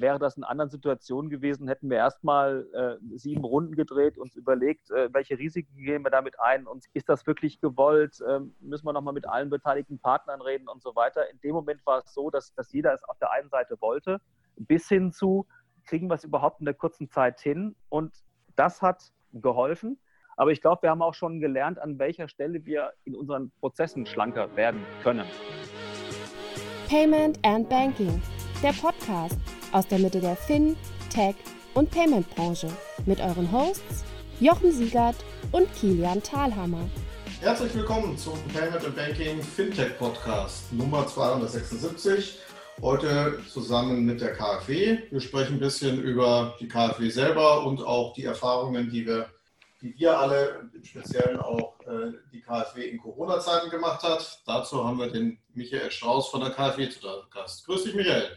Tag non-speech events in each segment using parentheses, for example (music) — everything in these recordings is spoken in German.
Wäre das in anderen Situationen gewesen, hätten wir erstmal äh, sieben Runden gedreht, uns überlegt, äh, welche Risiken gehen wir damit ein und ist das wirklich gewollt, ähm, müssen wir nochmal mit allen beteiligten Partnern reden und so weiter. In dem Moment war es so, dass, dass jeder es auf der einen Seite wollte, bis hin zu, kriegen wir es überhaupt in der kurzen Zeit hin und das hat geholfen. Aber ich glaube, wir haben auch schon gelernt, an welcher Stelle wir in unseren Prozessen schlanker werden können. Payment and Banking, der Podcast aus der Mitte der Fin, Tech und Payment Branche mit euren Hosts Jochen Siegert und Kilian Thalhammer. Herzlich willkommen zum Payment and Banking Fintech Podcast Nummer 276. Heute zusammen mit der KfW. Wir sprechen ein bisschen über die KfW selber und auch die Erfahrungen, die wir, die wir alle, im Speziellen auch äh, die KfW in Corona-Zeiten gemacht hat. Dazu haben wir den Michael Strauß von der KfW zu Gast. Grüß dich, Michael.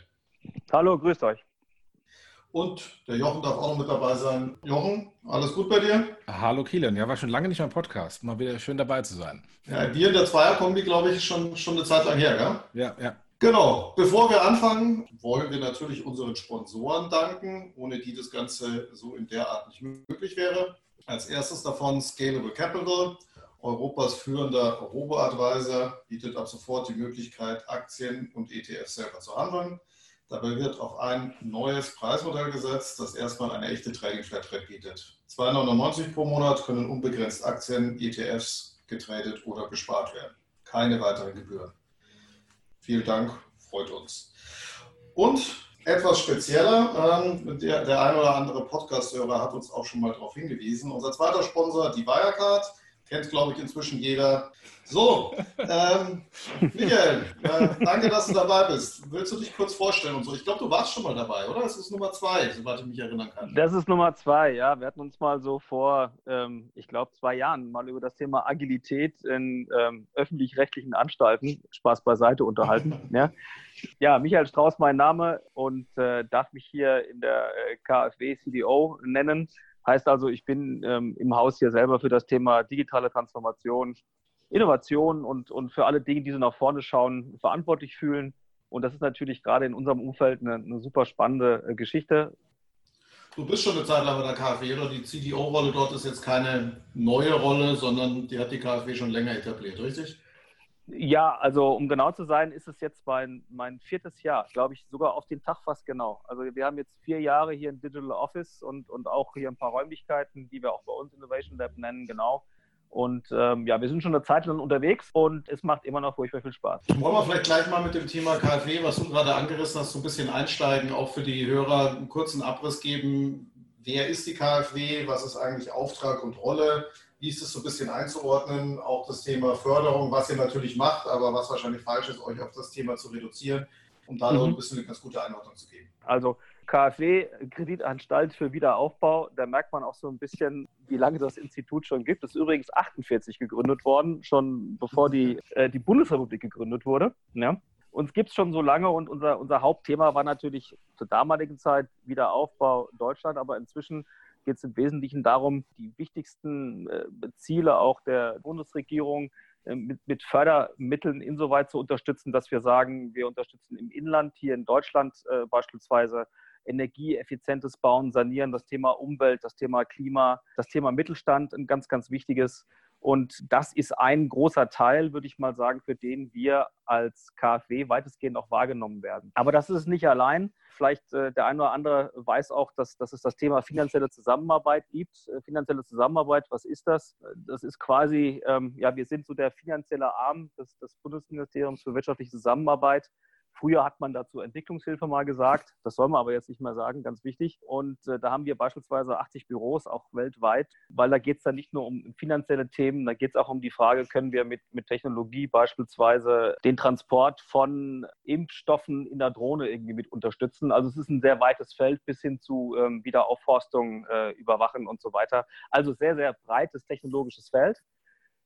Hallo, grüßt euch. Und der Jochen darf auch noch mit dabei sein. Jochen, alles gut bei dir? Hallo Kilian, ja, war schon lange nicht mehr im Podcast. Mal wieder schön dabei zu sein. Ja, wir in der Zweierkombi, glaube ich, schon, schon eine Zeit lang her, gell? Ja, ja. Genau. Bevor wir anfangen, wollen wir natürlich unseren Sponsoren danken, ohne die das Ganze so in der Art nicht möglich wäre. Als erstes davon Scalable Capital. Europas führender Robo-Advisor bietet ab sofort die Möglichkeit, Aktien und ETFs selber zu handeln. Dabei wird auf ein neues Preismodell gesetzt, das erstmal eine echte Trading Flatrate bietet. 2,99 pro Monat können unbegrenzt Aktien, ETFs getradet oder gespart werden. Keine weiteren Gebühren. Vielen Dank, freut uns. Und etwas spezieller, ähm, der, ein oder andere Podcast-Hörer hat uns auch schon mal darauf hingewiesen. Unser zweiter Sponsor, die Wirecard, kennt, glaube ich, inzwischen jeder. So, ähm, Michael, äh, danke, dass du dabei bist. Willst du dich kurz vorstellen und so? Ich glaube, du warst schon mal dabei, oder? Das ist Nummer zwei, soweit ich mich erinnern kann. Das ist Nummer zwei, ja. Wir hatten uns mal so vor, ähm, ich glaube, zwei Jahren mal über das Thema Agilität in ähm, öffentlich-rechtlichen Anstalten, Spaß beiseite, unterhalten. (laughs) ja. ja, Michael Strauß, mein Name und äh, darf mich hier in der äh, KfW CDO nennen. Heißt also, ich bin ähm, im Haus hier selber für das Thema digitale Transformation, Innovation und, und für alle Dinge, die so nach vorne schauen, verantwortlich fühlen. Und das ist natürlich gerade in unserem Umfeld eine, eine super spannende äh, Geschichte. Du bist schon eine Zeit lang bei der KfW, oder? Die CDO-Rolle dort ist jetzt keine neue Rolle, sondern die hat die KfW schon länger etabliert, richtig? Ja, also um genau zu sein, ist es jetzt mein, mein viertes Jahr, glaube ich, sogar auf den Tag fast genau. Also wir haben jetzt vier Jahre hier in Digital Office und, und auch hier ein paar Räumlichkeiten, die wir auch bei uns Innovation Lab nennen, genau. Und ähm, ja, wir sind schon eine Zeit lang unterwegs und es macht immer noch furchtbar viel Spaß. Wollen wir vielleicht gleich mal mit dem Thema KfW, was du gerade angerissen hast, so ein bisschen einsteigen, auch für die Hörer einen kurzen Abriss geben. Wer ist die KfW? Was ist eigentlich Auftrag und Rolle? Wie ist es so ein bisschen einzuordnen? Auch das Thema Förderung, was ihr natürlich macht, aber was wahrscheinlich falsch ist, euch auf das Thema zu reduzieren, um da mhm. noch ein bisschen eine ganz gute Einordnung zu geben. Also KfW, Kreditanstalt für Wiederaufbau, da merkt man auch so ein bisschen, wie lange das Institut schon gibt. Das ist übrigens 48 gegründet worden, schon bevor die, äh, die Bundesrepublik gegründet wurde. Ja. Uns gibt es schon so lange und unser, unser Hauptthema war natürlich zur damaligen Zeit Wiederaufbau Deutschland, aber inzwischen geht es im Wesentlichen darum, die wichtigsten äh, Ziele auch der Bundesregierung äh, mit, mit, Fördermitteln insoweit zu unterstützen, dass wir sagen, wir unterstützen im Inland, hier in Deutschland äh, beispielsweise energieeffizientes Bauen, Sanieren, das Thema Umwelt, das Thema Klima, das Thema Mittelstand, ein ganz, ganz wichtiges. Und das ist ein großer Teil, würde ich mal sagen, für den wir als KfW weitestgehend auch wahrgenommen werden. Aber das ist es nicht allein. Vielleicht äh, der eine oder andere weiß auch, dass, dass es das Thema finanzielle Zusammenarbeit gibt. Äh, finanzielle Zusammenarbeit, was ist das? Das ist quasi, ähm, ja, wir sind so der finanzielle Arm des, des Bundesministeriums für wirtschaftliche Zusammenarbeit. Früher hat man dazu Entwicklungshilfe mal gesagt, das soll man aber jetzt nicht mehr sagen, ganz wichtig. Und äh, da haben wir beispielsweise 80 Büros, auch weltweit, weil da geht es dann nicht nur um finanzielle Themen, da geht es auch um die Frage, können wir mit, mit Technologie beispielsweise den Transport von Impfstoffen in der Drohne irgendwie mit unterstützen. Also es ist ein sehr weites Feld bis hin zu ähm, Wiederaufforstung, äh, Überwachen und so weiter. Also sehr, sehr breites technologisches Feld.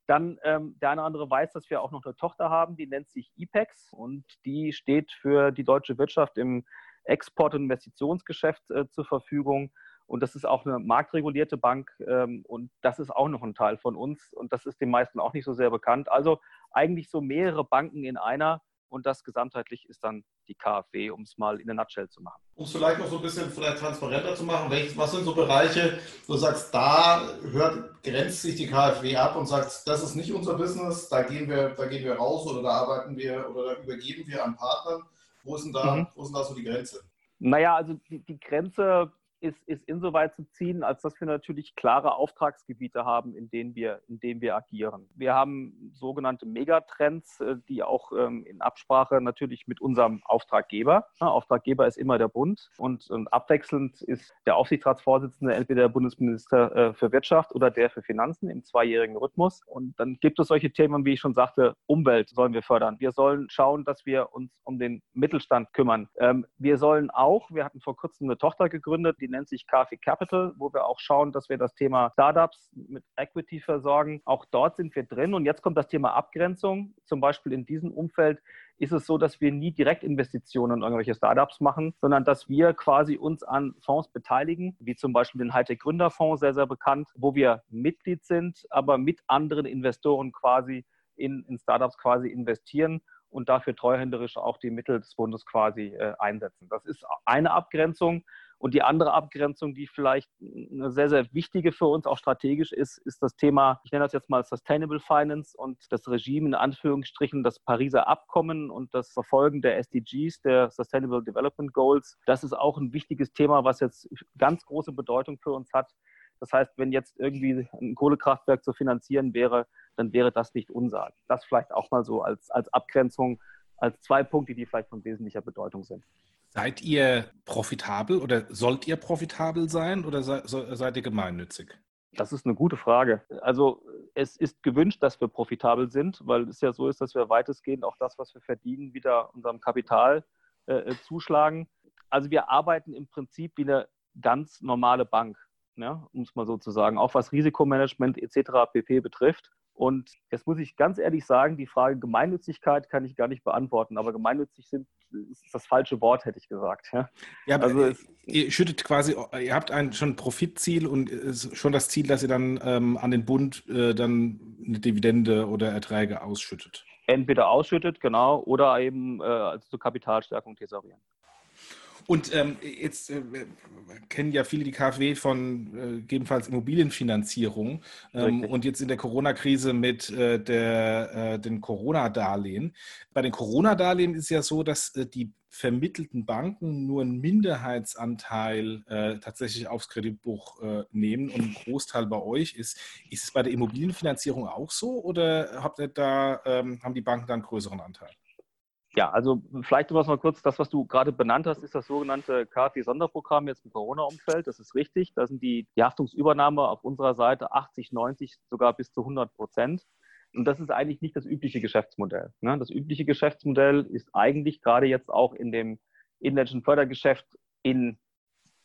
Dann ähm, der eine oder andere weiß, dass wir auch noch eine Tochter haben, die nennt sich IPEX und die steht für die deutsche Wirtschaft im Export- und Investitionsgeschäft äh, zur Verfügung. Und das ist auch eine marktregulierte Bank ähm, und das ist auch noch ein Teil von uns und das ist den meisten auch nicht so sehr bekannt. Also eigentlich so mehrere Banken in einer Und das gesamtheitlich ist dann die KfW, um es mal in der Nutshell zu machen. Um es vielleicht noch so ein bisschen vielleicht transparenter zu machen, was sind so Bereiche, wo du sagst, da hört, grenzt sich die KfW ab und sagt, das ist nicht unser Business, da gehen wir, da gehen wir raus oder da arbeiten wir oder da übergeben wir an Partnern. Wo ist denn da, mhm. wo ist denn da so die Grenze? Naja, also die, die Grenze ist, ist insoweit zu ziehen, als dass wir natürlich klare Auftragsgebiete haben, in denen wir, in denen wir agieren. Wir haben sogenannte Megatrends, äh, die auch ähm, in Absprache natürlich mit unserem Auftraggeber. Auftraggeber ist immer der Bund und, und abwechselnd ist der Aufsichtsratsvorsitzende entweder der Bundesminister äh, für Wirtschaft oder der für Finanzen im zweijährigen Rhythmus. Und dann gibt es solche Themen, wie ich schon sagte, Umwelt sollen wir fördern. Wir sollen schauen, dass wir uns um den Mittelstand kümmern. Ähm, wir sollen auch, wir hatten vor kurzem eine Tochter gegründet, die nennt sich KfW Capital, wo wir auch schauen, dass wir das Thema Startups mit Equity versorgen. Auch dort sind wir drin. Und jetzt kommt das Thema Abgrenzung. Zum Beispiel in diesem Umfeld ist es so, dass wir nie Direktinvestitionen in irgendwelche Startups machen, sondern dass wir quasi uns an Fonds beteiligen, wie zum Beispiel den Hightech Gründerfonds, sehr, sehr bekannt, wo wir Mitglied sind, aber mit anderen Investoren quasi in, in Startups quasi investieren und dafür treuhänderisch auch die Mittel des Bundes quasi äh, einsetzen. Das ist eine Abgrenzung. Und die andere Abgrenzung, die vielleicht eine sehr, sehr wichtige für uns auch strategisch ist, ist das Thema, ich nenne das jetzt mal Sustainable Finance und das Regime in Anführungsstrichen, das Pariser Abkommen und das Verfolgen der SDGs, der Sustainable Development Goals. Das ist auch ein wichtiges Thema, was jetzt ganz große Bedeutung für uns hat. Das heißt, wenn jetzt irgendwie ein Kohlekraftwerk zu finanzieren wäre, dann wäre das nicht unser. Das vielleicht auch mal so als, als Abgrenzung, als zwei Punkte, die vielleicht von wesentlicher Bedeutung sind. Seid ihr profitabel oder sollt ihr profitabel sein oder seid ihr gemeinnützig? Das ist eine gute Frage. Also es ist gewünscht, dass wir profitabel sind, weil es ja so ist, dass wir weitestgehend auch das, was wir verdienen, wieder unserem Kapital äh, äh zuschlagen. Also wir arbeiten im Prinzip wie eine ganz normale Bank, ne? um es mal so zu sagen, auch was Risikomanagement etc. pp betrifft. Und jetzt muss ich ganz ehrlich sagen, die Frage Gemeinnützigkeit kann ich gar nicht beantworten, aber gemeinnützig sind, ist das falsche Wort, hätte ich gesagt. Ja, ja also es, ihr schüttet quasi, ihr habt ein schon ein Profitziel und schon das Ziel, dass ihr dann ähm, an den Bund äh, dann eine Dividende oder Erträge ausschüttet. Entweder ausschüttet, genau, oder eben äh, also zur Kapitalstärkung tesorieren. Und ähm, jetzt äh, kennen ja viele die KfW von äh, gegebenenfalls Immobilienfinanzierung ähm, und jetzt in der Corona-Krise mit äh, der, äh, den Corona-Darlehen. Bei den Corona-Darlehen ist ja so, dass äh, die vermittelten Banken nur einen Minderheitsanteil äh, tatsächlich aufs Kreditbuch nehmen und ein Großteil bei euch ist. Ist es bei der Immobilienfinanzierung auch so oder habt ihr da, ähm, haben die Banken da einen größeren Anteil? Ja, also vielleicht noch mal kurz, das, was du gerade benannt hast, ist das sogenannte KfW-Sonderprogramm jetzt im Corona-Umfeld. Das ist richtig. Da sind die, die Haftungsübernahme auf unserer Seite 80, 90, sogar bis zu 100 Prozent. Und das ist eigentlich nicht das übliche Geschäftsmodell. Ne? Das übliche Geschäftsmodell ist eigentlich gerade jetzt auch in dem inländischen Fördergeschäft in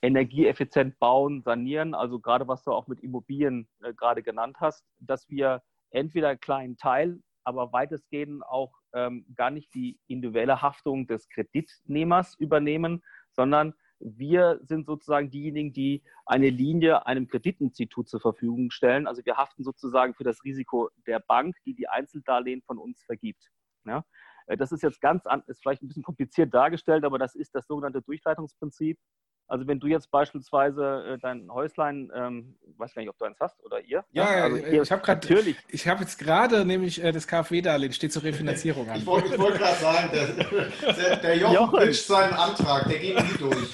energieeffizient bauen, sanieren, also gerade was du auch mit Immobilien äh, gerade genannt hast, dass wir entweder einen kleinen Teil, aber weitestgehend auch ähm, gar nicht die individuelle Haftung des Kreditnehmers übernehmen, sondern wir sind sozusagen diejenigen, die eine Linie einem Kreditinstitut zur Verfügung stellen. Also wir haften sozusagen für das Risiko der Bank, die die Einzeldarlehen von uns vergibt. Ja? Äh, das ist jetzt ganz, ist vielleicht ein bisschen kompliziert dargestellt, aber das ist das sogenannte Durchleitungsprinzip. Also wenn du jetzt beispielsweise äh, dein Häuslein, ähm, weiß gar nicht, ob du eins hast oder ihr. Ja, also äh, ich habe gerade natürlich. Ich habe jetzt gerade nämlich äh, das KfW-Darlehen steht zur Refinanzierung an. Ich wollte wollt gerade sagen, der, der, der Jochen, Jochen pitcht seinen Antrag, der geht nie durch.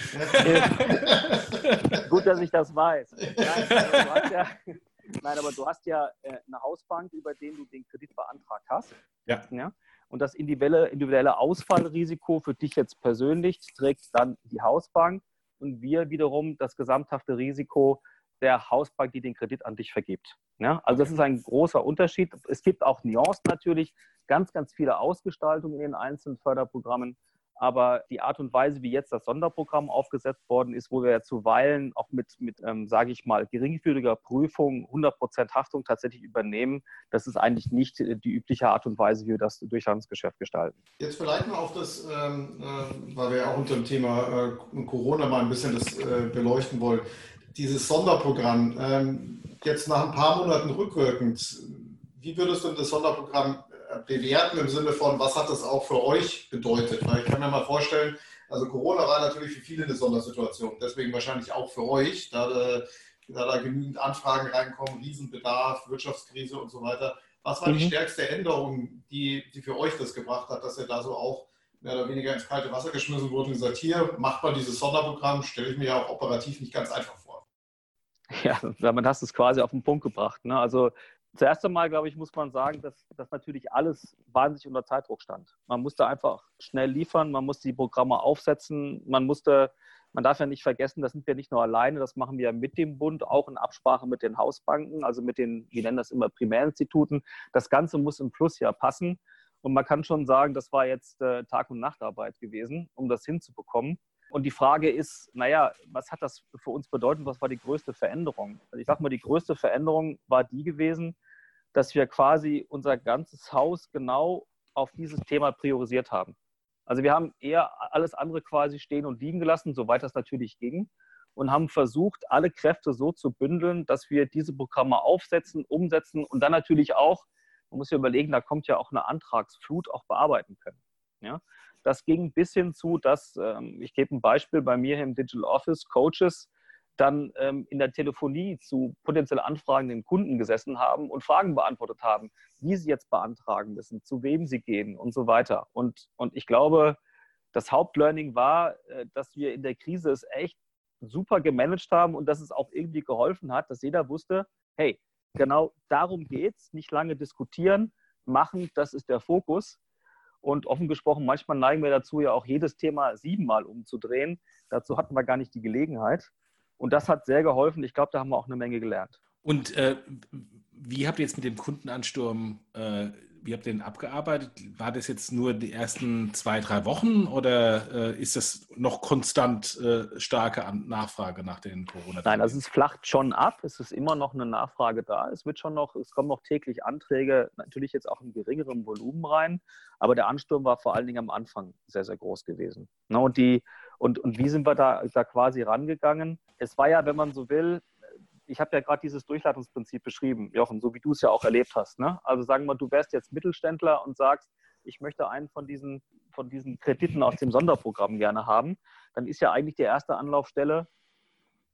Gut, dass ich das weiß. Nein, ja, nein, aber du hast ja äh, eine Hausbank, über den du den Kredit beantragt hast. Ja. ja? Und das individuelle, individuelle Ausfallrisiko für dich jetzt persönlich trägt dann die Hausbank und wir wiederum das gesamthafte Risiko der Hausbank, die den Kredit an dich vergibt. Ja, also das ist ein großer Unterschied. Es gibt auch Nuancen natürlich, ganz, ganz viele Ausgestaltungen in den einzelnen Förderprogrammen. Aber die Art und Weise, wie jetzt das Sonderprogramm aufgesetzt worden ist, wo wir ja zuweilen auch mit, mit ähm, sage ich mal, geringfügiger Prüfung 100% Haftung tatsächlich übernehmen, das ist eigentlich nicht die übliche Art und Weise, wie wir das Durchhandelsgeschäft gestalten. Jetzt vielleicht mal auf das, ähm, äh, weil wir ja auch unter dem Thema äh, Corona mal ein bisschen das äh, beleuchten wollen. Dieses Sonderprogramm, ähm, jetzt nach ein paar Monaten rückwirkend, wie würdest du das Sonderprogramm bewerten im Sinne von, was hat das auch für euch bedeutet? Weil ich kann mir mal vorstellen, also Corona war natürlich für viele eine Sondersituation, deswegen wahrscheinlich auch für euch, da, da, da genügend Anfragen reinkommen, Riesenbedarf, Wirtschaftskrise und so weiter. Was war mhm. die stärkste Änderung, die, die für euch das gebracht hat, dass ihr da so auch mehr oder weniger ins kalte Wasser geschmissen wurde und gesagt, hier macht mal dieses Sonderprogramm, stelle ich mir ja auch operativ nicht ganz einfach vor. Ja, damit hast du es quasi auf den Punkt gebracht. Ne? Also zuerst einmal, glaube ich, muss man sagen, dass, dass natürlich alles wahnsinnig unter Zeitdruck stand. Man musste einfach schnell liefern, man musste die Programme aufsetzen, man musste, man darf ja nicht vergessen, das sind wir nicht nur alleine, das machen wir mit dem Bund, auch in Absprache mit den Hausbanken, also mit den, wir nennen das immer Primärinstituten. Das Ganze muss im Plus ja passen. Und man kann schon sagen, das war jetzt äh, Tag- und Nachtarbeit gewesen, um das hinzubekommen. Und die Frage ist, naja, was hat das für uns bedeutet? Was war die größte Veränderung? Also ich sage mal, die größte Veränderung war die gewesen, dass wir quasi unser ganzes Haus genau auf dieses Thema priorisiert haben. Also wir haben eher alles andere quasi stehen und liegen gelassen, soweit das natürlich ging, und haben versucht, alle Kräfte so zu bündeln, dass wir diese Programme aufsetzen, umsetzen und dann natürlich auch, man muss ja überlegen, da kommt ja auch eine Antragsflut, auch bearbeiten können. Ja? Das ging bis hin zu, dass, ähm, ich gebe ein Beispiel, bei mir im Digital Office Coaches dann ähm, in der Telefonie zu potenziell anfragenden Kunden gesessen haben und Fragen beantwortet haben, wie sie jetzt beantragen müssen, zu wem sie gehen und so weiter. Und, und ich glaube, das Hauptlearning war, äh, dass wir in der Krise es echt super gemanagt haben und dass es auch irgendwie geholfen hat, dass jeder wusste, hey, genau darum geht es, nicht lange diskutieren, machen, das ist der Fokus. Und offen gesprochen, manchmal neigen wir dazu, ja auch jedes Thema siebenmal umzudrehen. Dazu hatten wir gar nicht die Gelegenheit. Und das hat sehr geholfen. Ich glaube, da haben wir auch eine Menge gelernt. Und äh, wie habt ihr jetzt mit dem Kundenansturm, äh, wie habt ihr den abgearbeitet? War das jetzt nur die ersten zwei, drei Wochen oder äh, ist das noch konstant äh, starke Nachfrage nach den corona -Therapien? Nein, also es flacht schon ab. Es ist immer noch eine Nachfrage da. Es wird schon noch, es kommen noch täglich Anträge, natürlich jetzt auch in geringerem Volumen rein. Aber der Ansturm war vor allen Dingen am Anfang sehr, sehr groß gewesen. Ne, und, die, und, und wie sind wir da, da quasi rangegangen? Es war ja, wenn man so will, ich habe ja gerade dieses Durchleitungsprinzip beschrieben, Jochen, so wie du es ja auch erlebt hast. Ne? Also sagen wir, du wärst jetzt Mittelständler und sagst, ich möchte einen von diesen, von diesen Krediten aus dem Sonderprogramm gerne haben, dann ist ja eigentlich die erste Anlaufstelle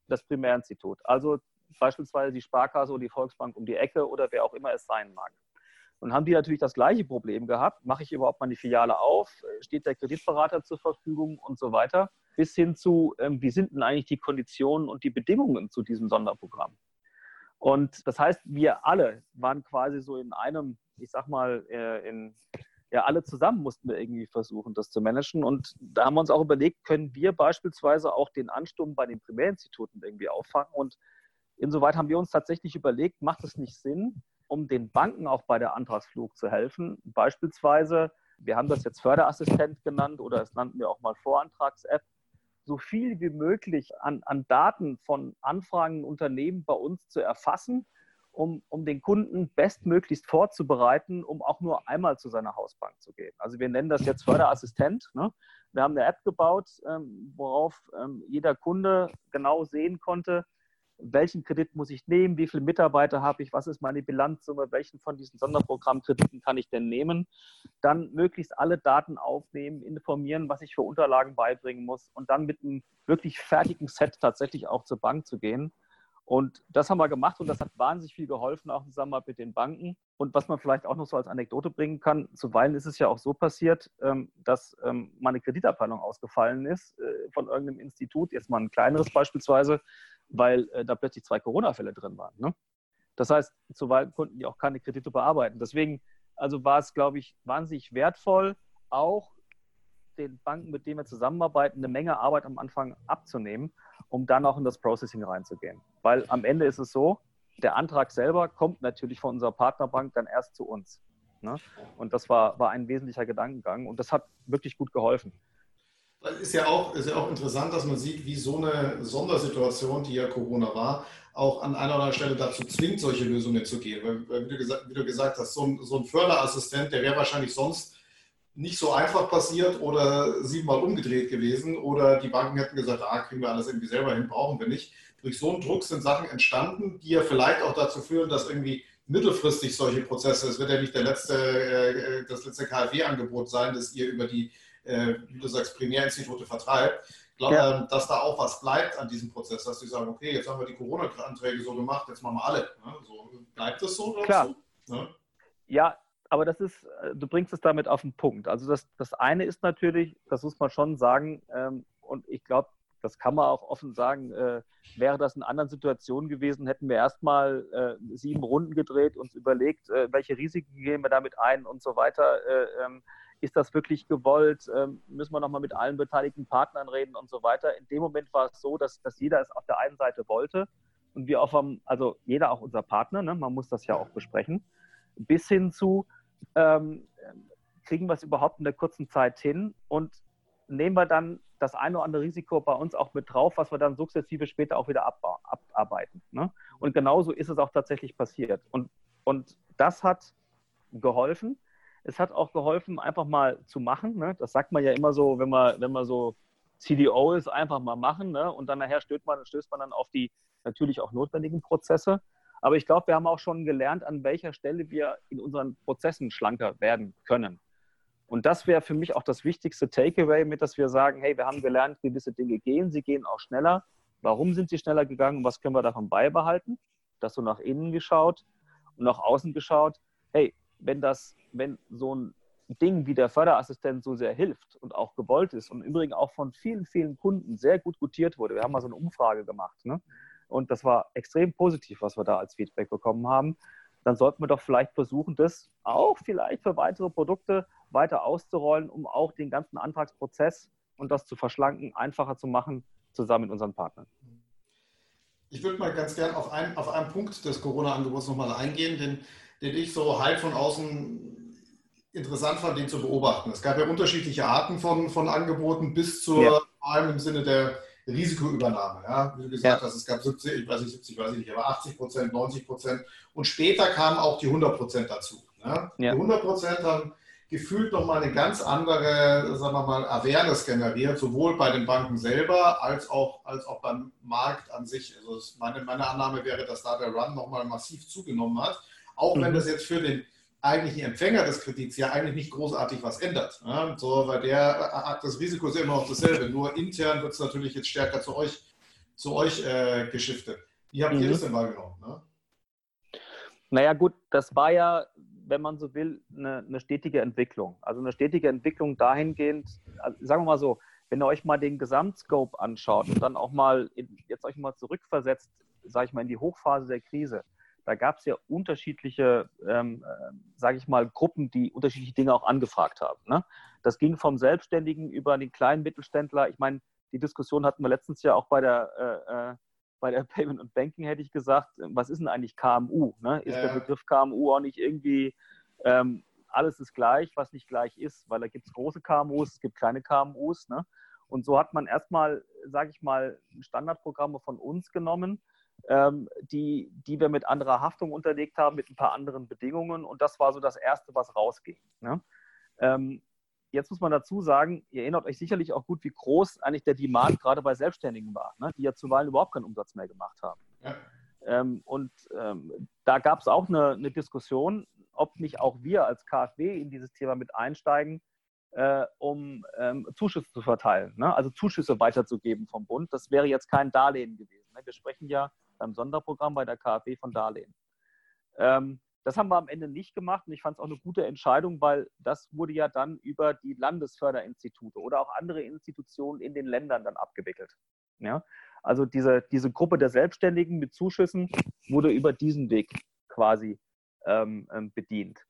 das Primärinstitut. Also beispielsweise die Sparkasse oder die Volksbank um die Ecke oder wer auch immer es sein mag. Und haben die natürlich das gleiche Problem gehabt. Mache ich überhaupt mal die Filiale auf? Steht der Kreditberater zur Verfügung und so weiter? Bis hin zu, ähm, wie sind denn eigentlich die Konditionen und die Bedingungen zu diesem Sonderprogramm? Und das heißt, wir alle waren quasi so in einem, ich sag mal, äh, in, ja, alle zusammen mussten wir irgendwie versuchen, das zu managen. Und da haben wir uns auch überlegt, können wir beispielsweise auch den Ansturm bei den Primärinstituten irgendwie auffangen? Und insoweit haben wir uns tatsächlich überlegt, macht es nicht Sinn, um den Banken auch bei der Antragsflug zu helfen. Beispielsweise, wir haben das jetzt Förderassistent genannt oder es nannten wir auch mal Vorantrags-App, so viel wie möglich an, an Daten von anfragenden Unternehmen bei uns zu erfassen, um, um den Kunden bestmöglichst vorzubereiten, um auch nur einmal zu seiner Hausbank zu gehen. Also wir nennen das jetzt Förderassistent. Ne? Wir haben eine App gebaut, ähm, worauf ähm, jeder Kunde genau sehen konnte, welchen Kredit muss ich nehmen, wie viele Mitarbeiter habe ich, was ist meine Bilanzsumme, welchen von diesen Sonderprogrammkrediten kann ich denn nehmen. Dann möglichst alle Daten aufnehmen, informieren, was ich für Unterlagen beibringen muss und dann mit einem wirklich fertigen Set tatsächlich auch zur Bank zu gehen. Und das haben wir gemacht und das hat wahnsinnig viel geholfen, auch im Zusammenarbeit mit den Banken. Und was man vielleicht auch noch so als Anekdote bringen kann, zuweilen ist es ja auch so passiert, ähm, dass ähm, meine Kreditabteilung ausgefallen ist äh, von irgendeinem Institut, jetzt mal ein kleineres beispielsweise, weil äh, da plötzlich zwei Corona-Fälle drin waren. Ne? Das heißt, zuweilen konnten die auch keine Kredite bearbeiten. Deswegen also war es, glaube ich, wahnsinnig wertvoll, auch den Banken, mit denen wir zusammenarbeiten, eine Menge Arbeit am Anfang abzunehmen, um dann auch in das Processing reinzugehen. Weil am Ende ist es so, der Antrag selber kommt natürlich von unserer Partnerbank dann erst zu uns. Ne? Und das war, war ein wesentlicher Gedankengang und das hat wirklich gut geholfen. Ist ja, auch, ist ja auch interessant, dass man sieht, wie so eine Sondersituation, die ja Corona war, auch an einer oder anderen Stelle dazu zwingt, solche Lösungen zu gehen. Weil, wie, du gesagt, wie du gesagt hast, so ein, so ein Förderassistent, der wäre wahrscheinlich sonst nicht so einfach passiert oder siebenmal umgedreht gewesen oder die Banken hätten gesagt, ah, kriegen wir alles irgendwie selber hin, brauchen wir nicht. Durch so einen Druck sind Sachen entstanden, die ja vielleicht auch dazu führen, dass irgendwie mittelfristig solche Prozesse, es wird ja nicht der letzte, äh, das letzte KfW-Angebot sein, das ihr über die, äh, wie du sagst, Primärinstitute vertreibt. Ich glaube, ja. Ähm, dass da auch was bleibt an diesem Prozess, dass die sagen, okay, jetzt haben wir die Corona-Anträge so gemacht, jetzt machen wir alle. Ne? So, bleibt das so? Klar. So? Ne? Ja, aber das ist, äh, du bringst es damit auf den Punkt. Also das, das eine ist natürlich, das muss man schon sagen, ähm, und ich glaube, das kann man auch offen sagen, äh, wäre das in anderen Situationen gewesen, hätten wir erstmal äh, sieben Runden gedreht, uns überlegt, äh, welche Risiken gehen wir damit ein und so weiter. Äh, ähm, ist das wirklich gewollt? Ähm, müssen wir nochmal mit allen beteiligten Partnern reden und so weiter. In dem Moment war es so, dass, dass jeder es auf der einen Seite wollte und wir auf einem, also jeder auch unser Partner, ne? man muss das ja auch besprechen, bis hin zu, ähm, kriegen wir es überhaupt in der kurzen Zeit hin und nehmen wir dann das eine oder andere Risiko bei uns auch mit drauf, was wir dann sukzessive später auch wieder abarbeiten. Ne? Und genauso ist es auch tatsächlich passiert. Und, und das hat geholfen. Es hat auch geholfen, einfach mal zu machen. Ne? Das sagt man ja immer so, wenn man, wenn man so CDO ist, einfach mal machen. Ne? Und dann nachher stößt man, stößt man dann auf die natürlich auch notwendigen Prozesse. Aber ich glaube, wir haben auch schon gelernt, an welcher Stelle wir in unseren Prozessen schlanker werden können. Und das wäre für mich auch das wichtigste Takeaway mit, dass wir sagen, hey, wir haben gelernt, gewisse Dinge gehen, sie gehen auch schneller. Warum sind sie schneller gegangen? Was können wir davon beibehalten? Das so nach innen geschaut und nach außen geschaut. Hey, wenn das, wenn so ein Ding wie der Förderassistent so sehr hilft und auch gewollt ist und im Übrigen auch von vielen, vielen Kunden sehr gut gutiert wurde. Wir haben mal so eine Umfrage gemacht. Ne? Und das war extrem positiv, was wir da als Feedback bekommen haben. Dann sollten wir doch vielleicht versuchen, das auch vielleicht für weitere Produkte weiter auszurollen, um auch den ganzen Antragsprozess und das zu verschlanken, einfacher zu machen, zusammen mit unseren Partnern. Ich würde mal ganz gern auf, ein, auf einen Punkt des Corona-Angebots nochmal eingehen, den, den ich so halb von außen interessant fand, den zu beobachten. Es gab ja unterschiedliche Arten von, von Angeboten bis zur, ja. vor allem im Sinne der Risikoübernahme. Ja? Wie du gesagt ja. hast, es gab 70, ich weiß nicht, 70, weiß ich nicht, aber 80 Prozent, 90 Prozent. Und später kamen auch die 100 Prozent dazu. Ja? Die 100 Prozent haben gefühlt nochmal eine ganz andere, sagen wir mal, Awareness generiert, sowohl bei den Banken selber als auch, als auch beim Markt an sich. Also meine, meine Annahme wäre, dass da der Run nochmal massiv zugenommen hat, auch mhm. wenn das jetzt für den eigentlichen Empfänger des Kredits ja eigentlich nicht großartig was ändert. Ja? So, weil der hat das Risiko ist immer noch dasselbe, nur intern wird es natürlich jetzt stärker zu euch, zu euch äh, geschiftet. Wie habt mhm. ihr das denn wahrgenommen? Ne? Naja, gut, das war ja wenn man so will, eine, eine, stetige Entwicklung. Also eine stetige Entwicklung dahingehend, also sagen wir mal so, wenn ihr euch mal den Gesamtscope anschaut und dann auch mal, in, jetzt euch mal zurückversetzt, sage ich mal, in die Hochphase der Krise, da gab es ja unterschiedliche, ähm, äh, sage ich mal, Gruppen, die unterschiedliche Dinge auch angefragt haben. Ne? Das ging vom Selbstständigen über den kleinen Mittelständler. Ich meine, die Diskussion hatten wir letztens ja auch bei der äh, äh bei der (laughs) Payment und Banking hätte ich gesagt, was ist denn eigentlich KMU? Ne? Ist ja. der Begriff KMU auch nicht irgendwie ähm, alles ist gleich, was nicht gleich ist, weil da gibt es große KMUs, es gibt kleine KMUs. Ne? Und so hat man erstmal, sage ich mal, Standardprogramme von uns genommen, ähm, die, die wir mit anderer Haftung unterlegt haben, mit ein paar anderen Bedingungen. Und das war so das Erste, was rausging. Ne? Ähm, Jetzt muss man dazu sagen, ihr erinnert euch sicherlich auch gut, wie groß eigentlich der Demand gerade bei Selbstständigen war, ne? die ja zuweilen überhaupt keinen Umsatz mehr gemacht haben. Ja. Ähm, und ähm, da gab es auch eine, eine, Diskussion, ob nicht auch wir als KfW in dieses Thema mit einsteigen, äh, um ähm, Zuschüsse zu verteilen, ne? also Zuschüsse weiterzugeben vom Bund. Das wäre jetzt kein Darlehen gewesen. Ne? Wir sprechen ja beim Sonderprogramm bei der KfW von Darlehen. Ähm, das haben wir am Ende nicht gemacht und ich fand es auch eine gute Entscheidung, weil das wurde ja dann über die Landesförderinstitute oder auch andere Institutionen in den Ländern dann abgewickelt. Ja? Also diese, diese Gruppe der Selbstständigen mit Zuschüssen wurde über diesen Weg quasi ähm, ähm bedient.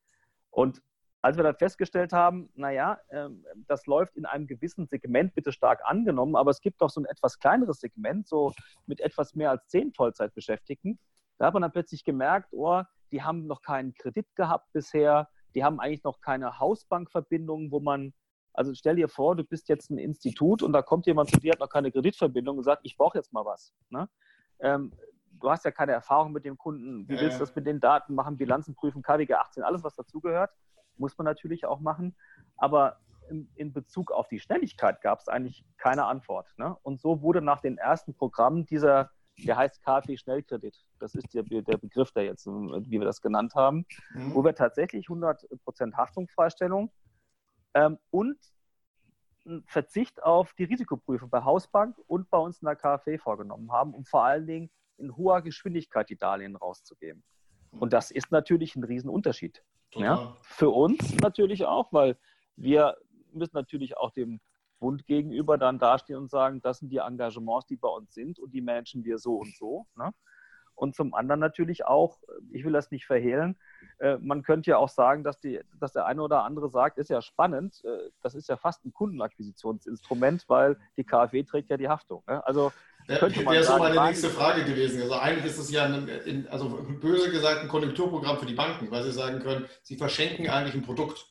Und als wir dann festgestellt haben, naja, ähm, das läuft in einem gewissen Segment bitte stark angenommen, aber es gibt noch so ein etwas kleineres Segment, so mit etwas mehr als zehn Vollzeitbeschäftigten, da hat man dann plötzlich gemerkt, oh, die haben noch keinen Kredit gehabt bisher, die haben eigentlich noch keine Hausbankverbindung, wo man, also stell dir vor, du bist jetzt ein Institut und da kommt jemand zu dir, hat noch keine Kreditverbindung und sagt, ich brauche jetzt mal was. Ne? Ähm, du hast ja keine Erfahrung mit dem Kunden, wie willst du das mit den Daten machen, Bilanzen prüfen, KWG 18, alles, was dazugehört, muss man natürlich auch machen. Aber in, in Bezug auf die Schnelligkeit gab es eigentlich keine Antwort. Ne? Und so wurde nach den ersten Programmen dieser der heißt KfW-Schnellkredit. Das ist der, der, Begriff, der jetzt, wie wir das genannt haben, mhm. wo wir tatsächlich 100% Haftungsfreistellung ähm, und Verzicht auf die Risikoprüfung bei Hausbank und bei uns in der KfW vorgenommen haben, um vor allen Dingen in hoher Geschwindigkeit die Darlehen rauszugeben. Und das ist natürlich ein Riesenunterschied. Ja? Für uns natürlich auch, weil wir müssen natürlich auch dem Bund gegenüber dann dastehen und sagen, das sind die Engagements, die bei uns sind und die managen wir so und so. Ne? Und zum anderen natürlich auch, ich will das nicht verhehlen, äh, man könnte ja auch sagen, dass, die, dass der eine oder andere sagt, ist ja spannend, äh, das ist ja fast ein Kundenakquisitionsinstrument, weil die KfW trägt ja die Haftung. Ne? Also ja, wäre so meine nächste Frage gewesen. Also eigentlich ist es ja, ein, also böse gesagt, ein Konjunkturprogramm für die Banken, weil sie sagen können, sie verschenken eigentlich ein Produkt.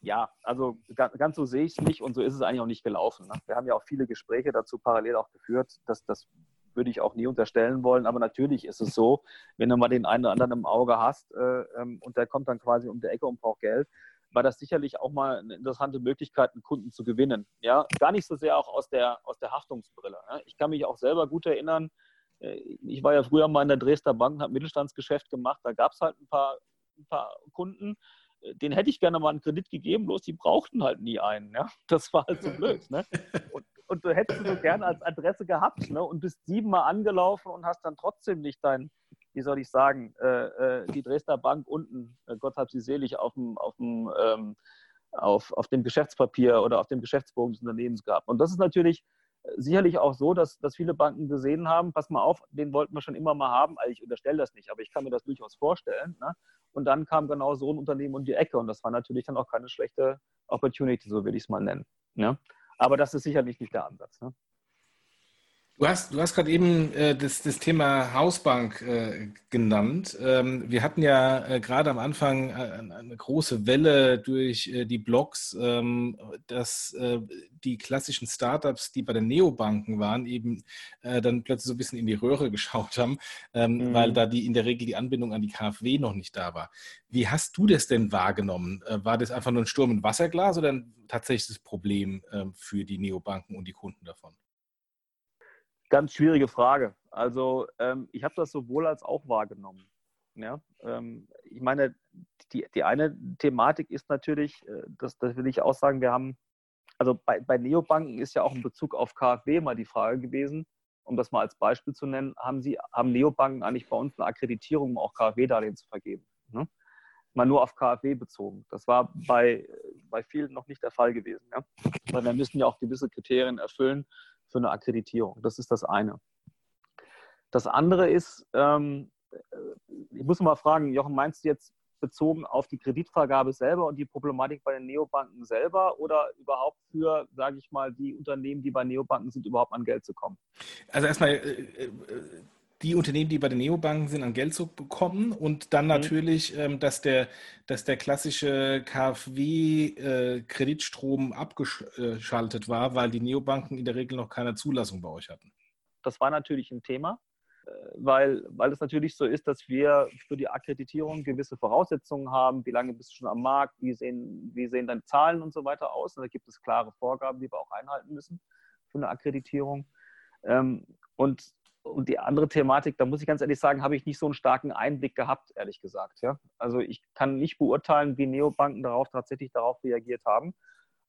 Ja, also ganz so sehe ich es nicht und so ist es eigentlich auch nicht gelaufen. Ne? Wir haben ja auch viele Gespräche dazu parallel auch geführt. dass das würde ich auch nie unterstellen wollen. Aber natürlich ist es so, wenn du mal den einen oder anderen im Auge hast äh, ähm, und der kommt dann quasi um die Ecke und braucht Geld, war das sicherlich auch mal eine interessante Möglichkeit, einen Kunden zu gewinnen. Ja, gar nicht so sehr auch aus der, aus der Haftungsbrille. Ja? Ich kann mich auch selber gut erinnern, äh, ich war ja früher mal in der Dresdner Bank und habe Mittelstandsgeschäft gemacht. Da gab es halt ein paar, ein paar Kunden, den hätte ich gerne mal einen Kredit gegeben, bloß die brauchten halt nie einen. Ja? Das war halt so blöd. Ne? Und, und du hättest so gerne als Adresse gehabt ne? und bist siebenmal angelaufen und hast dann trotzdem nicht dein, wie soll ich sagen, äh, äh, die Dresdner Bank unten, äh, Gott hab sie selig, auf dem, auf dem, ähm, auf, auf dem Geschäftspapier oder auf dem Geschäftsbogen des Unternehmens gehabt. Und das ist natürlich sicherlich auch so, dass, dass viele Banken gesehen haben, pass mal auf, den wollten wir schon immer mal haben. Also ich unterstelle das nicht, aber ich kann mir das durchaus vorstellen. Ne? Und dann kam genau so ein Unternehmen um die Ecke und das war natürlich dann auch keine schlechte Opportunity, so will ich es mal nennen. Ne? Aber das ist sicherlich nicht der Ansatz. Ne? Du hast, du hast gerade eben äh, das, das Thema Hausbank äh, genannt. Ähm, wir hatten ja äh, gerade am Anfang äh, eine große Welle durch äh, die Blogs, ähm, dass äh, die klassischen Startups, die bei den Neobanken waren, eben dann plötzlich so ein bisschen in die Röhre (laughs) geschaut haben, ähm, mhm. weil da die in der Regel die Anbindung an die KfW noch nicht da war. Wie hast du das denn wahrgenommen? war das einfach nur ein Sturm im Wasserglas oder ein tatsächliches Problem ähm, für die Neobanken und die Kunden davon? Ganz schwierige Frage. Also ähm, ich habe das sowohl als auch wahrgenommen. Ja? Ähm, ich meine, die, die eine Thematik ist natürlich, äh, das, das will ich auch sagen, wir haben, also bei, bei Neobanken ist ja auch in Bezug auf KfW mal die Frage gewesen, um das mal als Beispiel zu nennen, haben, Sie, haben Neobanken eigentlich bei uns eine Akkreditierung, um auch KfW-Darlehen zu vergeben? Ne? Mal nur auf KfW bezogen. Das war bei, bei vielen noch nicht der Fall gewesen. Ja? Weil wir müssen ja auch gewisse Kriterien erfüllen, für eine Akkreditierung. Das ist das eine. Das andere ist, ähm, äh, ich muss mal fragen, Jochen, meinst du jetzt bezogen auf die Kreditvergabe selber und die Problematik bei den Neobanken selber oder überhaupt für, sage ich mal, die Unternehmen, die bei Neobanken sind, überhaupt an Geld zu kommen? Also erstmal, äh, äh, die Unternehmen, die bei den Neobanken sind, an Geld zu bekommen und dann mhm. natürlich, ähm, dass, der, dass der klassische KfW-Kreditstrom äh, abgeschaltet war, weil die Neobanken in der Regel noch keine Zulassung bei euch hatten. Das war natürlich ein Thema, äh, weil, weil es natürlich so ist, dass wir für die Akkreditierung gewisse Voraussetzungen haben. Wie lange bist du schon am Markt? Wie sehen, wie sehen deine Zahlen und so weiter aus? Und da gibt es klare Vorgaben, die wir auch einhalten müssen für eine Akkreditierung. Ähm, und und die andere Thematik, da muss ich ganz ehrlich sagen, habe ich nicht so einen starken Einblick gehabt, ehrlich gesagt. Ja? Also ich kann nicht beurteilen, wie Neobanken darauf tatsächlich darauf reagiert haben.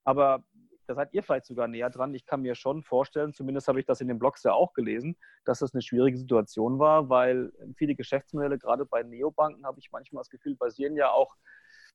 Aber da seid ihr vielleicht sogar näher dran. Ich kann mir schon vorstellen, zumindest habe ich das in den Blogs ja auch gelesen, dass das eine schwierige Situation war, weil viele Geschäftsmodelle, gerade bei Neobanken, habe ich manchmal das Gefühl, basieren ja auch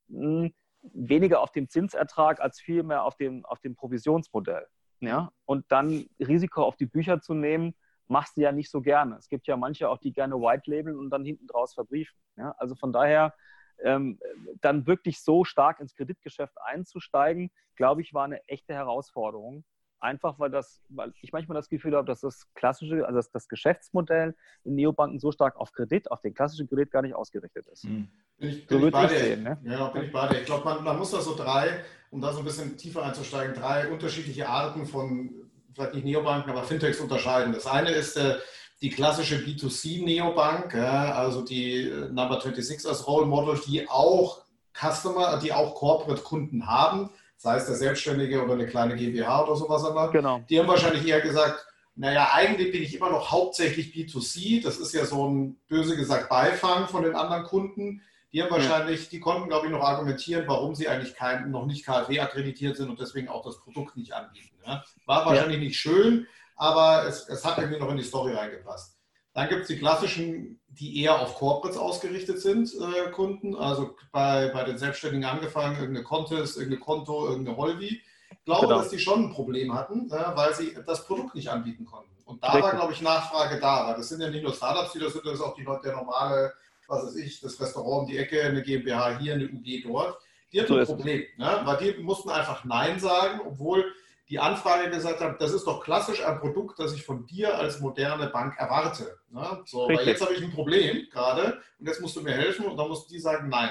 mh, hm, weniger auf dem Zinsertrag als vielmehr auf dem, auf dem Provisionsmodell. Ja? Und dann Risiko auf die Bücher zu nehmen, machst du ja nicht so gerne. Es gibt ja manche auch, die gerne White labeln und dann hinten draus verbriefen. Ja? Also von daher, ähm, dann wirklich so stark ins Kreditgeschäft einzusteigen, glaube ich, war eine echte Herausforderung. Einfach weil das, weil ich manchmal das Gefühl habe, dass das klassische, also das, das Geschäftsmodell in Neobanken so stark auf Kredit, auf den klassischen Kredit gar nicht ausgerichtet ist. Hm. Bin ich, bin so ich bei dir. Sehen, ne? Ja, bin ich bei dir. Ich glaube, man, man muss da so drei, um da so ein bisschen tiefer einzusteigen, drei unterschiedliche Arten von vielleicht nicht Neobanken, aber Fintechs unterscheiden. Das eine ist äh, die klassische B2C-Neobank, ja, also die äh, Number 26 als Role Model, die auch Customer, die auch Corporate-Kunden haben, sei es der Selbstständige oder eine kleine GmbH oder sowas. Aber genau. Die haben wahrscheinlich eher gesagt, naja, eigentlich bin ich immer noch hauptsächlich B2C. Das ist ja so ein böse gesagt Beifang von den anderen Kunden. Die haben wahrscheinlich, die konnten, glaube ich, noch argumentieren, warum sie eigentlich kein, noch nicht KfW akkreditiert sind und deswegen auch das Produkt nicht anbieten. Ja? War wahrscheinlich ja. nicht schön, aber es, es hat irgendwie noch in die Story reingepasst. Dann gibt es die klassischen, die eher auf Corporates ausgerichtet sind, äh, Kunden. Also bei, bei den Selbstständigen angefangen, irgendeine Contest, irgendeine Konto, irgendeine Holvi. Ich glaube, genau. dass die schon ein Problem hatten, äh, weil sie das Produkt nicht anbieten konnten. Und da Richtig. war, glaube ich, Nachfrage da, weil das sind ja nicht nur Startups, die das sind, das ist auch die, der normale was weiß ich, das Restaurant um die Ecke, eine GmbH hier, eine UG dort. Die hatten so ein Problem, ne? weil die mussten einfach Nein sagen, obwohl die Anfrage gesagt hat, das ist doch klassisch ein Produkt, das ich von dir als moderne Bank erwarte. Ne? So, weil jetzt habe ich ein Problem gerade und jetzt musst du mir helfen und dann mussten die sagen Nein.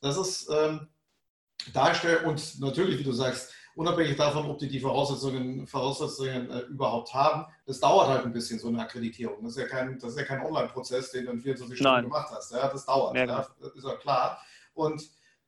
Das ist ähm, darstellen und natürlich, wie du sagst, unabhängig davon, ob die die Voraussetzungen, Voraussetzungen äh, überhaupt haben, das dauert halt ein bisschen, so eine Akkreditierung. Das ist ja kein, ja kein Online-Prozess, den du in 24 Stunden Nein. gemacht hast. Ja, das dauert, ja, ja, das ist ja klar. Und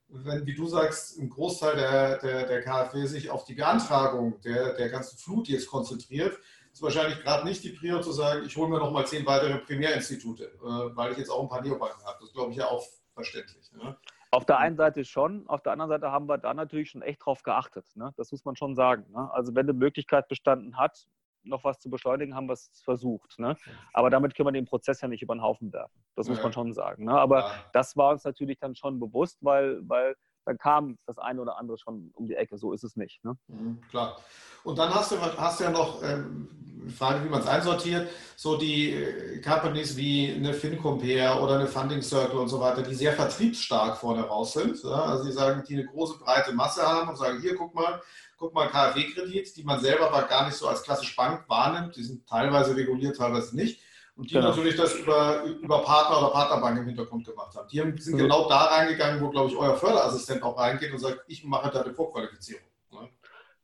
wenn, wie du sagst, ein Großteil der, der, der KfW sich auf die Beantragung der, der ganzen Flut jetzt konzentriert, ist wahrscheinlich gerade nicht die Prio zu sagen, ich hole mir noch mal zehn weitere Primärinstitute, äh, weil ich jetzt auch ein paar Neobanken habe. Das glaube ich ja auch verständlich. Ne? Auf der einen Seite schon, auf der anderen Seite haben wir da natürlich schon echt drauf geachtet. Ne? Das muss man schon sagen. Ne? Also wenn die Möglichkeit bestanden hat, noch was zu beschleunigen, haben wir es versucht. Ne? Aber damit können wir den Prozess ja nicht über den Haufen werfen. Das muss man schon sagen. Ne? Aber ja. das war uns natürlich dann schon bewusst, weil, weil dann kam das eine oder andere schon um die Ecke. So ist es nicht. Ne? Mhm, klar. Und dann hast du, hast du ja noch, ähm, Frage, wie man es einsortiert, so die äh, Companies wie eine FinCompare oder eine Funding Circle und so weiter, die sehr vertriebsstark vorne raus sind. Ja? Also die sagen, die eine große breite Masse haben und sagen, hier, guck mal, guck mal, KfW-Kredit, die man selber aber gar nicht so als klassisch Bank wahrnimmt. Die sind teilweise reguliert, teilweise nicht. Und die genau. natürlich das über, über Partner oder Partnerbank im Hintergrund gemacht haben. Die sind mhm. genau da reingegangen, wo, glaube ich, euer Förderassistent auch reingeht und sagt, ich mache da eine Vorqualifizierung. Ne?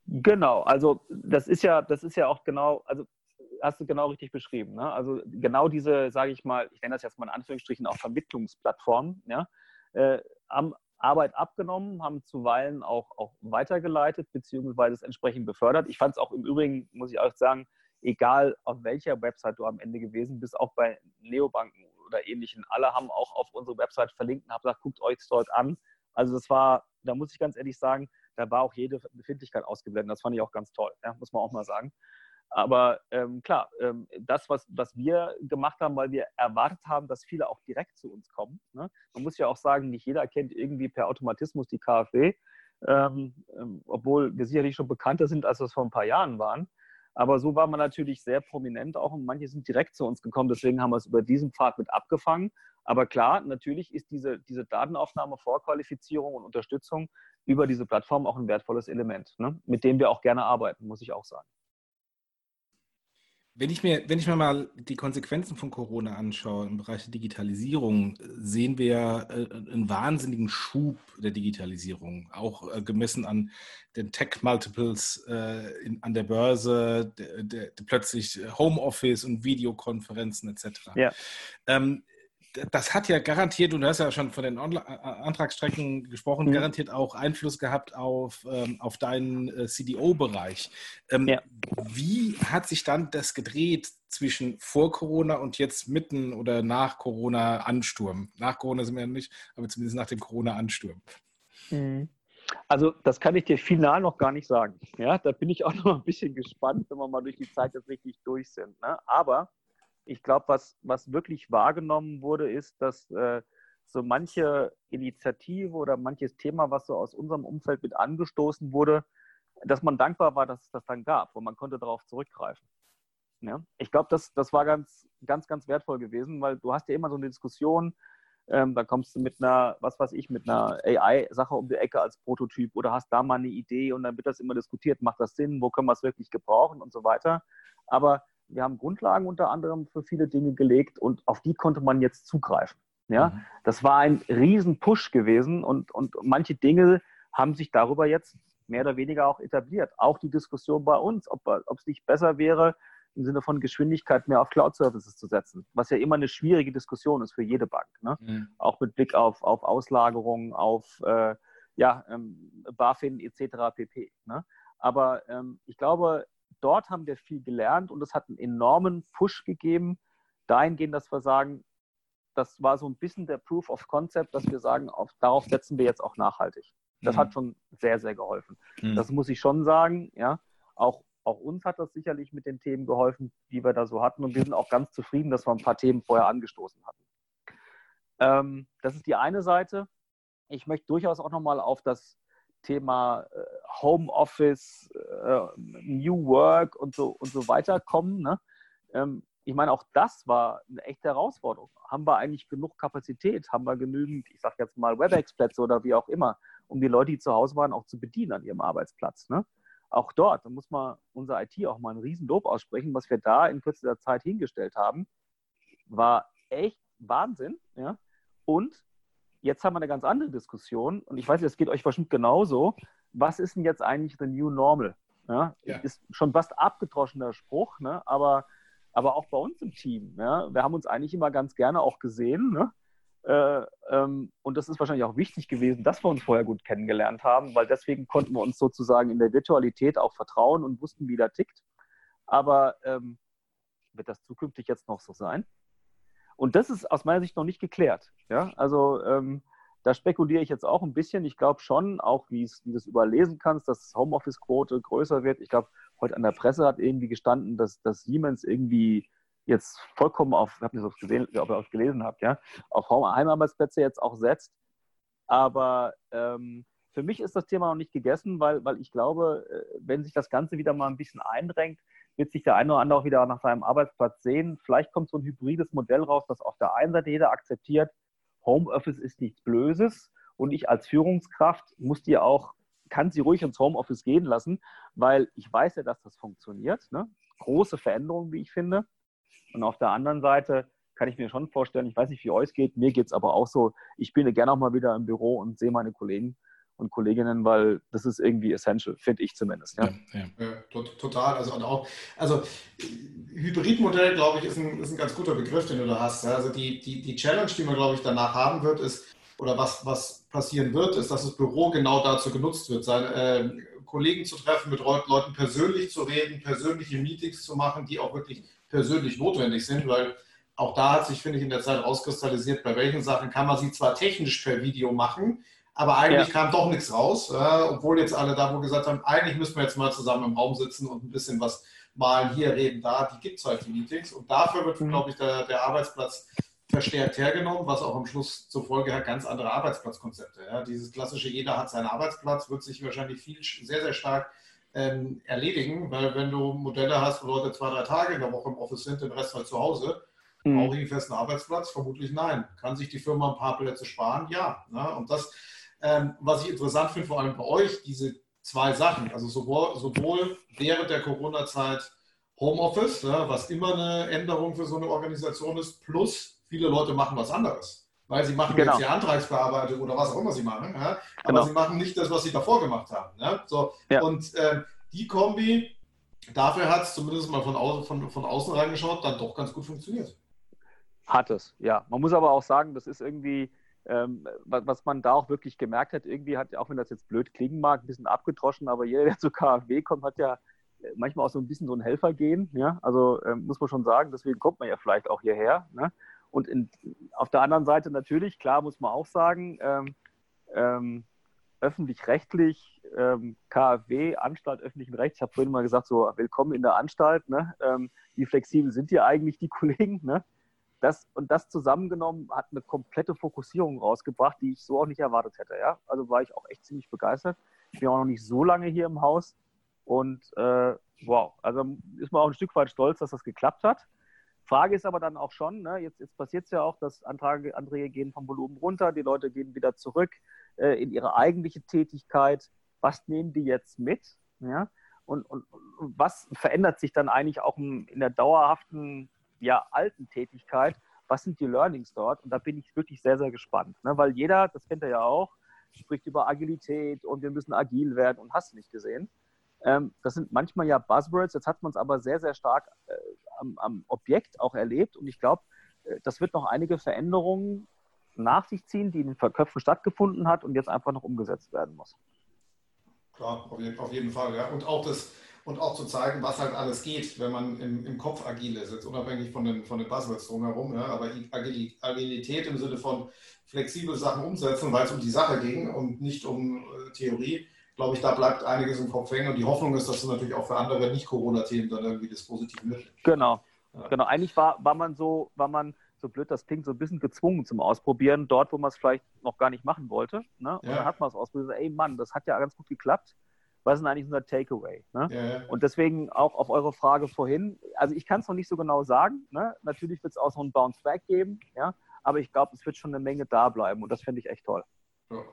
Genau, also das ist ja, das ist ja auch genau, also hast du genau richtig beschrieben. Ne? Also genau diese, sage ich mal, ich nenne das jetzt mal in Anführungsstrichen auch Vermittlungsplattformen, ja, äh, haben Arbeit abgenommen, haben zuweilen auch, auch weitergeleitet, beziehungsweise es entsprechend befördert. Ich fand es auch im Übrigen, muss ich auch sagen, egal auf welcher Website du am Ende gewesen bist, auch bei Neobanken oder ähnlichen, alle haben auch auf unsere Website verlinkt und haben gesagt, guckt euch dort an. Also das war, da muss ich ganz ehrlich sagen, da war auch jede Befindlichkeit ausgeblendet. Das fand ich auch ganz toll, ja, muss man auch mal sagen. Aber ähm, klar, ähm, das, was, was wir gemacht haben, weil wir erwartet haben, dass viele auch direkt zu uns kommen. Ne? Man muss ja auch sagen, nicht jeder kennt irgendwie per Automatismus die KfW, ähm, ähm, obwohl wir sicherlich schon bekannter sind, als das vor ein paar Jahren waren. Aber so war man natürlich sehr prominent auch und manche sind direkt zu uns gekommen. Deswegen haben wir es über diesen Pfad mit abgefangen. Aber klar, natürlich ist diese, diese Datenaufnahme, Vorqualifizierung und Unterstützung über diese Plattform auch ein wertvolles Element, ne? mit dem wir auch gerne arbeiten, muss ich auch sagen. Wenn ich, mir, wenn ich mir mal die Konsequenzen von Corona anschaue im Bereich der Digitalisierung, sehen wir äh, einen wahnsinnigen Schub der Digitalisierung, auch äh, gemessen an den Tech-Multiples äh, an der Börse, der, der, der plötzlich Homeoffice und Videokonferenzen etc. Ja. Ähm, das hat ja garantiert, und du hast ja schon von den Antragsstrecken gesprochen, mhm. garantiert auch Einfluss gehabt auf, ähm, auf deinen äh, CDO-Bereich. Ähm, ja. Wie hat sich dann das gedreht zwischen vor Corona und jetzt mitten oder nach Corona-Ansturm? Nach Corona sind wir ja nicht, aber zumindest nach dem Corona-Ansturm. Mhm. Also das kann ich dir final noch gar nicht sagen. Ja, da bin ich auch noch ein bisschen gespannt, wenn wir mal durch die Zeit jetzt richtig durch sind. Ne? Aber ich glaube, was, was wirklich wahrgenommen wurde, ist, dass äh, so manche Initiative oder manches Thema, was so aus unserem Umfeld mit angestoßen wurde, dass man dankbar war, dass es das dann gab und man konnte darauf zurückgreifen. Ja? Ich glaube, das, das war ganz, ganz, ganz wertvoll gewesen, weil du hast ja immer so eine Diskussion, ähm, da kommst du mit einer, was weiß ich, mit einer AI-Sache um die Ecke als Prototyp oder hast da mal eine Idee und dann wird das immer diskutiert, macht das Sinn, wo können wir es wirklich gebrauchen und so weiter. Aber wir haben Grundlagen unter anderem für viele Dinge gelegt und auf die konnte man jetzt zugreifen. Ja, mhm. das war ein Riesen-Push gewesen und, und manche Dinge haben sich darüber jetzt mehr oder weniger auch etabliert. Auch die Diskussion bei uns, ob, ob es nicht besser wäre, im Sinne von Geschwindigkeit mehr auf Cloud-Services zu setzen, was ja immer eine schwierige Diskussion ist für jede Bank. Ne? Mhm. Auch mit Blick auf, auf Auslagerung, auf äh, ja, ähm, BaFin etc. pp. Ne? Aber ähm, ich glaube, dort haben wir viel gelernt und es hat einen enormen Push gegeben, dahingehend, dass wir sagen, das war so ein bisschen der Proof of Concept, dass wir sagen, auf, darauf setzen wir jetzt auch nachhaltig. Das mhm. hat schon sehr, sehr geholfen. Mhm. Das muss ich schon sagen, ja. Auch, auch uns hat das sicherlich mit den Themen geholfen, die wir da so hatten. Und wir sind auch ganz zufrieden, dass wir ein paar Themen vorher angestoßen hatten. Ähm, das ist die eine Seite. Ich möchte durchaus auch nochmal auf das Thema äh, Homeoffice, äh, New Work und so, und so weiter kommen. Ne? Ähm, ich meine, auch das war eine echte Herausforderung. Haben wir eigentlich genug Kapazität? Haben wir genügend, ich sage jetzt mal, WebEx-Plätze oder wie auch immer, um die Leute, die zu Hause waren, auch zu bedienen an ihrem Arbeitsplatz? Ne? Auch dort, da muss man unser IT auch mal einen Riesenlob aussprechen. Was wir da in kürzester Zeit hingestellt haben, war echt Wahnsinn. Ja? Und jetzt haben wir eine ganz andere Diskussion. Und ich weiß, das geht euch wahrscheinlich genauso. Was ist denn jetzt eigentlich the new normal? Ja? ja. Ist schon fast abgedroschener Spruch, ne? aber aber auch bei uns im Team. Ja? Wir haben uns eigentlich immer ganz gerne auch gesehen. Ne? Äh, ähm, und das ist wahrscheinlich auch wichtig gewesen, dass wir uns vorher gut kennengelernt haben, weil deswegen konnten wir uns sozusagen in der Virtualität auch vertrauen und wussten, wie der tickt. Aber ähm, wird das zukünftig jetzt noch so sein? Und das ist aus meiner Sicht noch nicht geklärt. Ja? Also ähm, da spekuliere ich jetzt auch ein bisschen. Ich glaube schon, auch wie du es überlesen kannst, dass Homeoffice-Quote größer wird. Ich glaube, heute an der Presse hat irgendwie gestanden, dass, dass Siemens irgendwie jetzt vollkommen auf, ich habe nicht so gesehen, ob ihr auch gelesen habt, ja, auf Heimarbeitsplätze jetzt auch setzt. Aber ähm, für mich ist das Thema noch nicht gegessen, weil, weil ich glaube, äh, wenn sich das Ganze wieder mal ein bisschen eindrängt, wird sich der eine oder andere auch wieder nach seinem Arbeitsplatz sehen. Vielleicht kommt so ein hybrides Modell raus, dass auf der einen Seite jeder akzeptiert, Homeoffice ist nichts Blöses und ich als Führungskraft muss dir auch kann sie ruhig ins Homeoffice gehen lassen, weil ich weiß ja, dass das funktioniert. Ne? Große Veränderungen, wie ich finde. Und auf der anderen Seite kann ich mir schon vorstellen, ich weiß nicht, wie euch geht, mir geht es aber auch so, ich bin gerne auch mal wieder im Büro und sehe meine Kollegen und Kolleginnen, weil das ist irgendwie essential, finde ich zumindest. Ja. Ja, ja. total. Also und auch, also Hybridmodell, glaube ich, ist ein, ist ein ganz guter Begriff, den du da hast. Also die, die, die Challenge, die man, glaube ich, danach haben wird, ist, oder was, was passieren wird, ist, dass das Büro genau dazu genutzt wird, seine äh, Kollegen zu treffen, mit Leuten persönlich zu reden, persönliche Meetings zu machen, die auch wirklich persönlich notwendig sind, weil auch da hat sich, finde ich, in der Zeit rauskristallisiert, bei welchen Sachen kann man sie zwar technisch per Video machen, aber eigentlich ja. kam doch nichts raus, äh, obwohl jetzt alle da wo gesagt haben, eigentlich müssen wir jetzt mal zusammen im Raum sitzen und ein bisschen was malen, hier reden, da, die gibt es halt die Meetings und dafür wird, mhm. glaube ich, der, der Arbeitsplatz verstärkt hergenommen, was auch am Schluss zur Folge hat ganz andere Arbeitsplatzkonzepte. Ja. Dieses klassische, jeder hat seinen Arbeitsplatz, wird sich wahrscheinlich viel, sehr, sehr stark ähm, erledigen, weil wenn du Modelle hast, wo Leute zwei, drei Tage in der Woche im Office sind, den Rest halt zu Hause, mhm. brauche ich einen festen Arbeitsplatz? Vermutlich nein. Kann sich die Firma ein paar Plätze sparen? Ja. Ne? Und das, ähm, was ich interessant finde, vor allem bei euch, diese zwei Sachen, also sowohl, sowohl während der Corona-Zeit Homeoffice, ja, was immer eine Änderung für so eine Organisation ist, plus viele Leute machen was anderes. Weil sie machen genau. jetzt die Antragsbearbeitung oder was auch immer sie machen. Ja? Aber genau. sie machen nicht das, was sie davor gemacht haben. Ja? So. Und äh, die Kombi, dafür hat es zumindest mal von, außen, von, von außen reingeschaut, dann doch ganz gut funktioniert. Hat es, ja. Man muss aber auch sagen, das ist irgendwie, ähm, was man da auch wirklich gemerkt hat, irgendwie hat, auch wenn das jetzt blöd klingen mag, ein bisschen abgedroschen, aber jeder, der (laughs) zu KfW kommt, hat ja äh, manchmal auch so ein bisschen so ein Helfer gehen. Ja? Also ähm, muss man schon sagen, deswegen kommt man ja vielleicht auch hierher. Ne? Und in, auf der anderen Seite natürlich, klar muss man auch sagen, ähm, ähm, öffentlich-rechtlich, ähm, KfW, Anstalt öffentlichen Rechts, ich habe vorhin mal gesagt, so willkommen in der Anstalt, ne? Ähm, wie flexibel sind hier eigentlich die (laughs) Kollegen? Ne? Das, und das zusammengenommen hat eine komplette Fokussierung rausgebracht, die ich so auch nicht erwartet hätte. Ja? Also war ich auch echt ziemlich begeistert. Ich bin auch noch nicht so lange hier im Haus und äh, wow, also ist man auch ein Stück weit stolz, dass das geklappt hat. Frage ist aber dann auch schon, ne, jetzt, jetzt passiert es ja auch, dass Anträge, Anträge gehen vom Volumen runter, die Leute gehen wieder zurück äh, in ihre eigentliche Tätigkeit. Was nehmen die jetzt mit? Ja? Und, und, und was verändert sich dann eigentlich auch in, in der dauerhaften, ja, alten Tätigkeit? Was sind die Learnings dort? Und da bin ich wirklich sehr, sehr gespannt. Ne? Weil jeder, das kennt er ja auch, spricht über Agilität und wir müssen agil werden und hast nicht gesehen. Ähm, das sind manchmal ja Buzzwords, jetzt hat man es aber sehr, sehr stark äh, am, am, Objekt auch erlebt und ich glaube, äh, das wird noch einige Veränderungen nach sich ziehen, die in den Köpfen stattgefunden hat und jetzt einfach noch umgesetzt werden muss. Klar, auf jeden, auf jeden Fall. Ja. Und auch das, und auch zu zeigen, was halt alles geht, wenn man im, im Kopf agil ist, jetzt unabhängig von den, von den Buzzwords drumherum, ja, aber Agilität im Sinne von flexible Sachen umsetzen, weil es um die Sache ging und nicht um äh, Theorie, glaube ich, da bleibt einiges im Kopf hängen und die Hoffnung ist, dass du natürlich auch für andere Nicht-Corona-Themen dann irgendwie das Positive mitnimmst. Genau, ja. genau. Eigentlich war, war man so, war man so blöd das klingt, so ein bisschen gezwungen zum Ausprobieren, dort, wo man es vielleicht noch gar nicht machen wollte. Ne? Und ja. dann hat man es ausprobiert, ey Mann, das hat ja ganz gut geklappt. Was ist eigentlich unser Takeaway? Ne? Ja. Und deswegen auch auf eure Frage vorhin, also ich kann es noch nicht so genau sagen. Ne? Natürlich wird es auch so ein Bounce-Back geben, ja? aber ich glaube, es wird schon eine Menge da bleiben und das finde ich echt toll. Ja.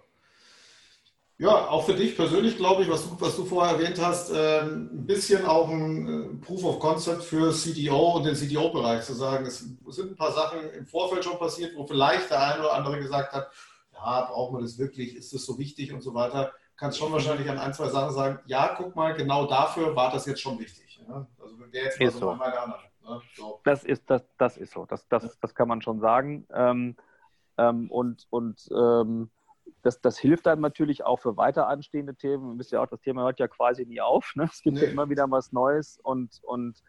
Ja, auch für dich persönlich glaube ich, was du, was du vorher erwähnt hast, äh, ein bisschen auch ein äh, Proof of Concept für CDO und den CDO-Bereich zu sagen, es sind ein paar Sachen im Vorfeld schon passiert, wo vielleicht der eine oder andere gesagt hat, ja, braucht man das wirklich, ist das so wichtig und so weiter. Kannst schon wahrscheinlich an ein, zwei Sachen sagen, ja, guck mal, genau dafür war das jetzt schon wichtig. Ja? Also wäre jetzt mal ist so, meine Annahme. Ne? So. Das, ist, das, das ist so, das, das, das kann man schon sagen. Ähm, ähm, und und ähm, das, das hilft einem natürlich auch für weiter anstehende Themen. Ihr wisst ja auch, das Thema hört ja quasi nie auf. Ne? Es gibt nee. ja immer wieder was Neues und, und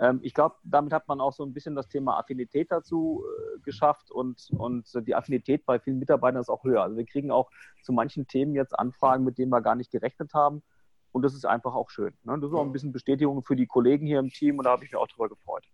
ähm, ich glaube, damit hat man auch so ein bisschen das Thema Affinität dazu äh, geschafft und, und die Affinität bei vielen Mitarbeitern ist auch höher. Also wir kriegen auch zu manchen Themen jetzt Anfragen, mit denen wir gar nicht gerechnet haben. Und das ist einfach auch schön. Ne? Das ist auch ein bisschen Bestätigung für die Kollegen hier im Team und da habe ich mich auch drüber gefreut.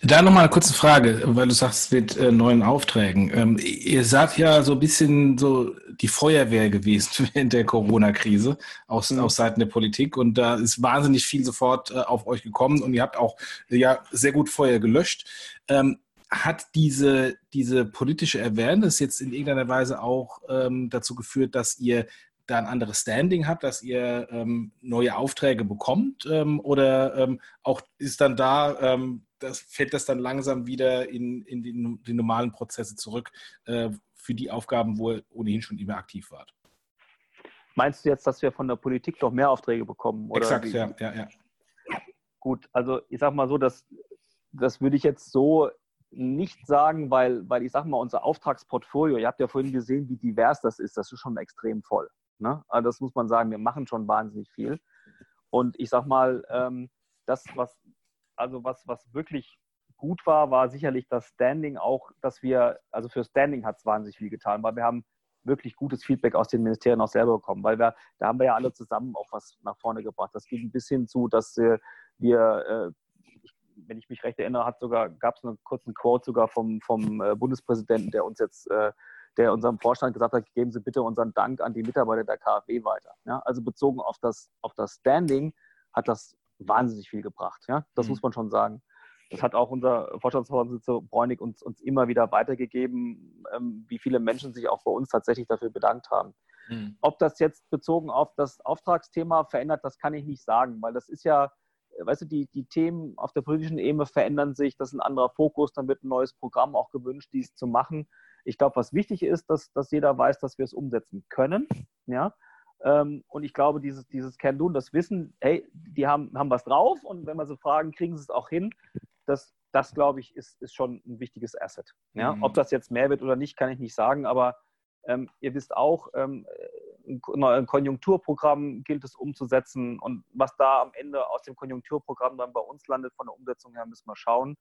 Da nochmal eine kurze Frage, weil du sagst, mit äh, neuen Aufträgen. Ähm, ihr seid ja so ein bisschen so die Feuerwehr gewesen (laughs) während der Corona-Krise aus, mhm. aus Seiten der Politik und da ist wahnsinnig viel sofort äh, auf euch gekommen und ihr habt auch ja sehr gut Feuer gelöscht. Ähm, hat diese, diese politische Awareness jetzt in irgendeiner Weise auch ähm, dazu geführt, dass ihr da ein anderes Standing habt, dass ihr ähm, neue Aufträge bekommt? Ähm, oder ähm, auch ist dann da ähm, das fällt das dann langsam wieder in, in die, die normalen Prozesse zurück äh, für die Aufgaben, wo ihr ohnehin schon immer aktiv wart. Meinst du jetzt, dass wir von der Politik doch mehr Aufträge bekommen? Oder Exakt, ja, ja, ja. Gut, also ich sag mal so, dass, das würde ich jetzt so nicht sagen, weil, weil ich sag mal, unser Auftragsportfolio, ihr habt ja vorhin gesehen, wie divers das ist, das ist schon extrem voll. Ne? Also das muss man sagen, wir machen schon wahnsinnig viel. Und ich sag mal, ähm, das, was, also was, was wirklich gut war, war sicherlich das Standing auch, dass wir, also für Standing hat es wahnsinnig viel getan, weil wir haben wirklich gutes Feedback aus den Ministerien auch selber bekommen, weil wir, da haben wir ja alle zusammen auch was nach vorne gebracht. Das ging bis hin zu, dass wir, wir äh, wenn ich mich recht erinnere, hat sogar, gab es einen kurzen Quote sogar vom, vom äh, Bundespräsidenten, der uns jetzt, äh, der unserem Vorstand gesagt hat, geben Sie bitte unseren Dank an die Mitarbeiter der KfW weiter. Ja? Also bezogen auf das, auf das Standing hat das wahnsinnig viel gebracht. Ja? Das mhm. muss man schon sagen. Das hat auch unser Vorstandsvorsitzender Bräunig uns, uns immer wieder weitergegeben, ähm, wie viele Menschen sich auch bei uns tatsächlich dafür bedankt haben. Mhm. Ob das jetzt bezogen auf das Auftragsthema verändert, das kann ich nicht sagen, weil das ist ja, weißt du, die, die Themen auf der politischen Ebene verändern sich, das ist ein anderer Fokus, dann wird ein neues Programm auch gewünscht, dies zu machen. Ich glaube, was wichtig ist, dass, dass jeder weiß, dass wir es umsetzen können. Ja? Ähm, und ich glaube, dieses, dieses Can Do, das Wissen, hey, die haben, haben was drauf und wenn wir sie fragen, kriegen sie es auch hin. Das, das glaube ich, ist, ist schon ein wichtiges Asset. Ja? Mhm. Ob das jetzt mehr wird oder nicht, kann ich nicht sagen, aber ähm, ihr wisst auch, ähm, ein Konjunkturprogramm gilt es umzusetzen und was da am Ende aus dem Konjunkturprogramm dann bei uns landet, von der Umsetzung her, müssen wir schauen.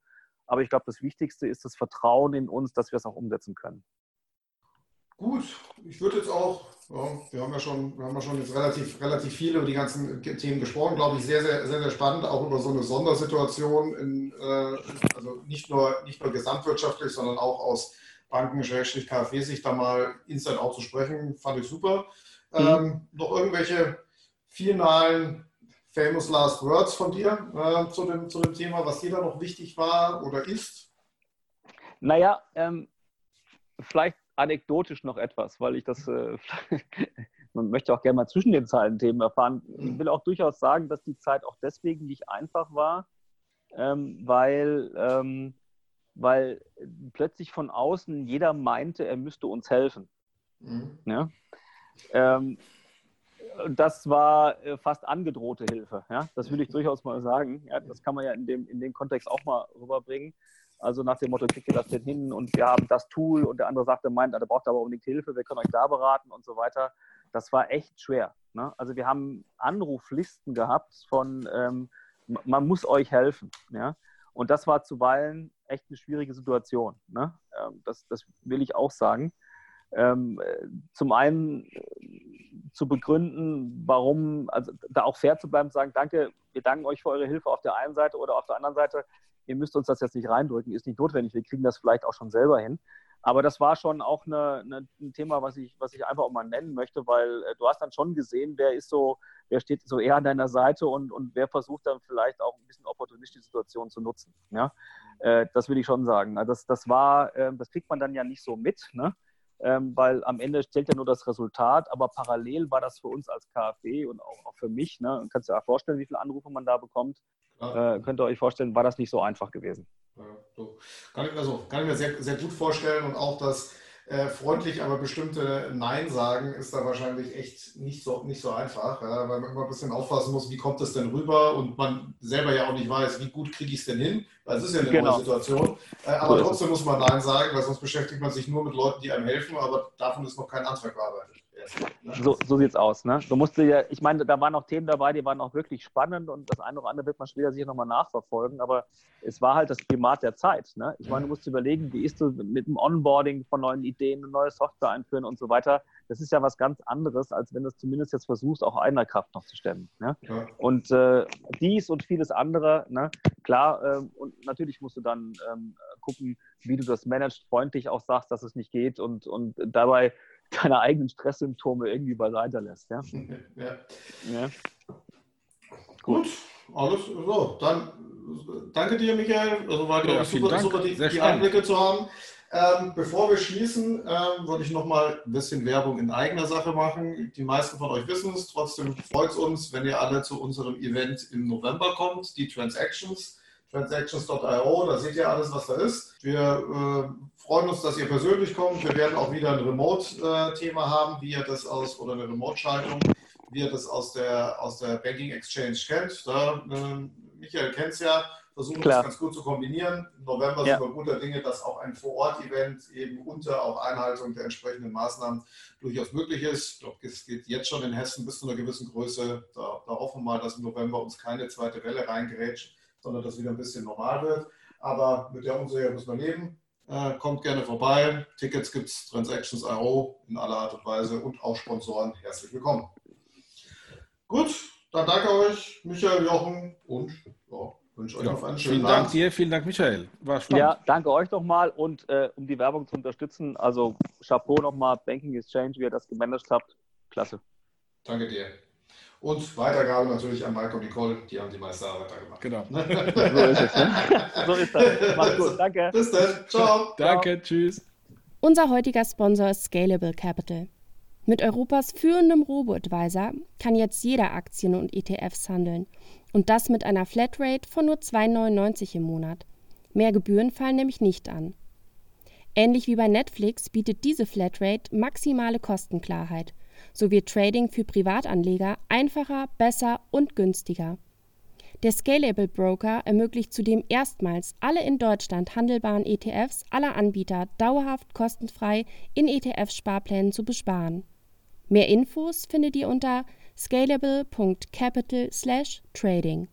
Aber ich glaube, das Wichtigste ist das Vertrauen in uns, dass wir es auch umsetzen können. Gut, ich würde jetzt auch, ja, wir haben ja schon, wir haben ja schon jetzt relativ, relativ viel über die ganzen Themen gesprochen, glaube ich, sehr, sehr, sehr, sehr spannend, auch über so eine Sondersituation, in, äh, also nicht nur, nicht nur gesamtwirtschaftlich, sondern auch aus Banken, KfW-Sicht da mal inside auch zu sprechen, fand ich super. Mhm. Ähm, noch irgendwelche finalen famous last words von dir äh, zu, dem, zu dem Thema, was dir da noch wichtig war oder ist? Naja, ähm, vielleicht anekdotisch noch etwas, weil ich das, äh, (laughs) man möchte auch gerne mal zwischen den Zeilen Themen erfahren. Ich will auch durchaus sagen, dass die Zeit auch deswegen nicht einfach war, ähm, weil, ähm, weil plötzlich von außen jeder meinte, er müsste uns helfen. Mhm. Ja? Ähm, das war äh, fast angedrohte Hilfe. Ja? Das will ich durchaus mal sagen. Ja? Das kann man ja in dem, in dem Kontext auch mal rüberbringen. Also nach dem Motto, kriegt ihr das denn hin und wir haben das Tool und der andere sagte, meint, der braucht aber unbedingt Hilfe, wir können euch da beraten und so weiter. Das war echt schwer. Ne? Also wir haben Anruflisten gehabt von, ähm, man muss euch helfen. Ja? Und das war zuweilen echt eine schwierige Situation. Ne? Ähm, das, das will ich auch sagen. Ähm, zum einen äh, zu begründen, warum, also da auch fair zu bleiben, sagen, danke, wir danken euch für eure Hilfe auf der einen Seite oder auf der anderen Seite, ihr müsst uns das jetzt nicht reindrücken, ist nicht notwendig, wir kriegen das vielleicht auch schon selber hin. Aber das war schon auch eine, eine, ein Thema, was ich, was ich einfach auch mal nennen möchte, weil äh, du hast dann schon gesehen, wer ist so, wer steht so eher an deiner Seite und, und wer versucht dann vielleicht auch ein bisschen opportunistisch die Situation zu nutzen. Ja? Äh, das will ich schon sagen. Also das, das war, äh, das kriegt man dann ja nicht so mit, ne? Ähm, weil am Ende zählt ja nur das Resultat, aber parallel war das für uns als KfW und auch, auch für mich, ne? kannst du dir ja vorstellen, wie viele Anrufe man da bekommt, äh, könnt ihr euch vorstellen, war das nicht so einfach gewesen. Ja, so. kann, ich, also, kann ich mir sehr, sehr gut vorstellen und auch das äh, freundlich, aber bestimmte Nein sagen ist da wahrscheinlich echt nicht so, nicht so einfach, ja, weil man immer ein bisschen aufpassen muss, wie kommt das denn rüber und man selber ja auch nicht weiß, wie gut kriege ich es denn hin, weil es ist ja eine genau. neue Situation. Äh, aber trotzdem muss man Nein sagen, weil sonst beschäftigt man sich nur mit Leuten, die einem helfen, aber davon ist noch kein Antrag bearbeitet. So, so sieht es aus. Ne? Du musst ja, ich meine, da waren auch Themen dabei, die waren auch wirklich spannend und das eine oder andere wird man später sicher nochmal nachverfolgen, aber es war halt das Primat der Zeit. Ne? Ich meine, du musst überlegen, wie ist du mit dem Onboarding von neuen Ideen, eine neue Software einführen und so weiter. Das ist ja was ganz anderes, als wenn du es zumindest jetzt versuchst, auch einer Kraft noch zu stemmen. Ne? Ja. Und äh, dies und vieles andere, ne? klar, äh, und natürlich musst du dann ähm, gucken, wie du das managst, freundlich auch sagst, dass es nicht geht und, und dabei deine eigenen Stresssymptome irgendwie beiseite lässt. Ja? (laughs) ja. ja. Gut, alles so. Dann danke dir, Michael. Also war ja, super, super, die, die Einblicke zu haben. Ähm, bevor wir schließen, ähm, würde ich noch mal ein bisschen Werbung in eigener Sache machen. Die meisten von euch wissen es. Trotzdem freut es uns, wenn ihr alle zu unserem Event im November kommt, die Transactions transactions.io, da seht ihr alles, was da ist. Wir äh, freuen uns, dass ihr persönlich kommt. Wir werden auch wieder ein Remote-Thema haben, wie ihr das aus, oder eine Remote-Schaltung, wie ihr das aus der, aus der Banking Exchange kennt. Da, äh, Michael kennt es ja, versuchen Klar. das ganz gut zu kombinieren. Im November ja. sind wir guter Dinge, dass auch ein Vor-Ort-Event eben unter auch Einhaltung der entsprechenden Maßnahmen durchaus möglich ist. Ich glaube, es geht jetzt schon in Hessen bis zu einer gewissen Größe. Da, da hoffen wir mal, dass im November uns keine zweite Welle reingrätscht sondern dass wieder ein bisschen normal wird. Aber mit der Unsicherheit müssen wir leben. Äh, kommt gerne vorbei. Tickets gibt es Transactions.io in aller Art und Weise und auch Sponsoren. Herzlich willkommen. Gut, dann danke euch, Michael, Jochen und ja, wünsche euch ja, noch einen schönen Vielen Abend. Dank dir, vielen Dank, Michael. War spannend. Ja, danke euch nochmal und äh, um die Werbung zu unterstützen, also Chapeau nochmal, Banking Exchange, wie ihr das gemanagt habt. Klasse. Danke dir. Und Weitergabe natürlich an Mike und Nicole, die haben die meiste Arbeit da gemacht. Genau. (laughs) so ist es. Ne? So ist das. Mach's gut. Danke. Bis dann. Ciao. Danke. Tschüss. Unser heutiger Sponsor ist Scalable Capital. Mit Europas führendem Robo-Advisor kann jetzt jeder Aktien und ETFs handeln. Und das mit einer Flatrate von nur 2,99 im Monat. Mehr Gebühren fallen nämlich nicht an. Ähnlich wie bei Netflix bietet diese Flatrate maximale Kostenklarheit – so wird Trading für Privatanleger einfacher, besser und günstiger. Der Scalable Broker ermöglicht zudem erstmals alle in Deutschland handelbaren ETFs aller Anbieter dauerhaft kostenfrei in ETF-Sparplänen zu besparen. Mehr Infos findet ihr unter scalable.capital/trading.